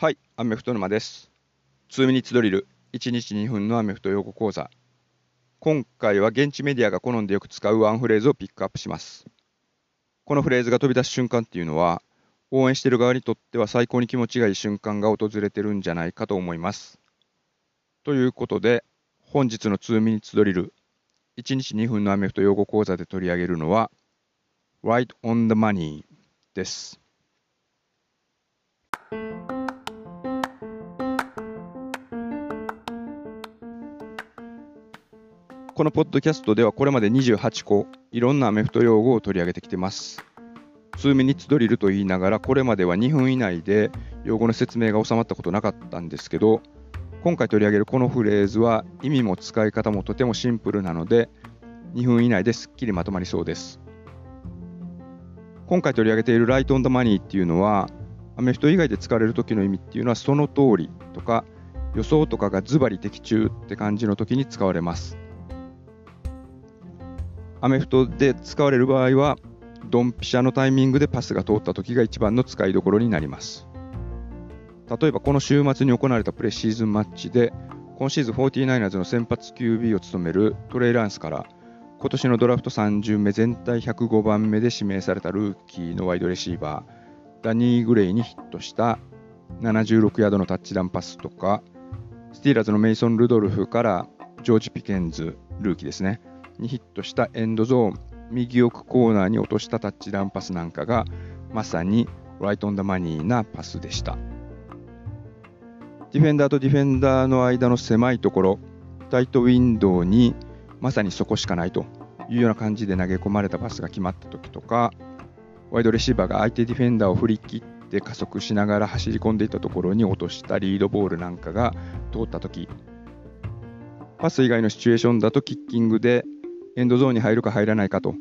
はい、アメフト沼です。2ミニッツドリル、1日2分のアメフト用語講座。今回は現地メディアが好んでよく使うワンフレーズをピックアップします。このフレーズが飛び出す瞬間っていうのは、応援している側にとっては最高に気持ちがいい瞬間が訪れてるんじゃないかと思います。ということで、本日の2ミニッツドリル、1日2分のアメフト用語講座で取り上げるのは、Right on the money です。このポッドキャストではこれまで28個いろんなアメフト用語を取り上げてきてます。2ミニッツドリルと言いながらこれまでは2分以内で用語の説明が収まったことなかったんですけど今回取り上げるこのフレーズは意味も使い方もとてもシンプルなので2分以内ですっきりまとまりそうです。今回取り上げているライトオンダマニーっていうのはアメフト以外で使われる時の意味っていうのはその通りとか予想とかがズバリ的中って感じの時に使われます。アメフトで使われる場合は、ドンピシャのタイミングでパスが通った時が一番の使いどころになります。例えばこの週末に行われたプレシーズンマッチで、今シーズン 49ers の先発 QB を務めるトレイ・ランスから、今年のドラフト3巡目全体105番目で指名されたルーキーのワイドレシーバー、ダニー・グレイにヒットした76ヤードのタッチダウンパスとか、スティーラーズのメイソン・ルドルフからジョージ・ピケンズ、ルーキーですね。にヒットしたエンドゾーン。右奥コーナーに落としたタッチダウンパスなんかがまさに right on the money なパスでした。ディフェンダーとディフェンダーの間の狭いところタイトウィンドウにまさにそこしかないというような感じで投げ込まれたパスが決まった時とかワイドレシーバーが相手ディフェンダーを振り切って加速しながら走り込んでいったところに落としたリードボールなんかが通った時。パス以外のシチュエーションだとキッキングでエンドゾーンに入るか入らないかと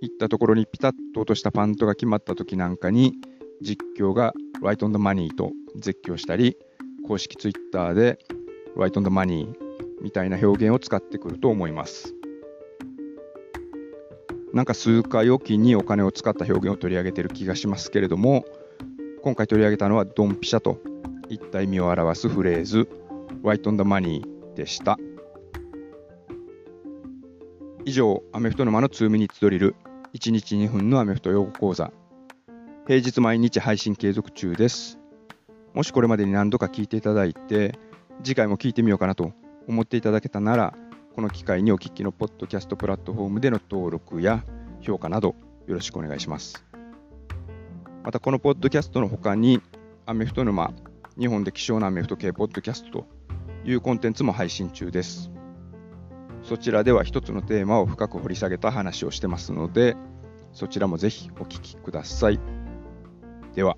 いったところにピタッと落としたパントが決まった時なんかに実況が right on the money と絶叫したり公式ツイッターで right on the money みたいな表現を使ってくると思いますなんか数回おきにお金を使った表現を取り上げてる気がしますけれども今回取り上げたのはドンピシャといった意味を表すフレーズ right on the money でした。以上、アメフト沼の2ミニッツドリル、1日2分のアメフト用語講座。平日毎日配信継続中です。もしこれまでに何度か聞いていただいて、次回も聞いてみようかなと思っていただけたなら、この機会にお聞きのポッドキャストプラットフォームでの登録や評価などよろしくお願いします。またこのポッドキャストの他に、アメフト沼、日本で希少なアメフト系ポッドキャストというコンテンツも配信中です。そちらでは一つのテーマを深く掘り下げた話をしてますので、そちらもぜひお聞きください。では。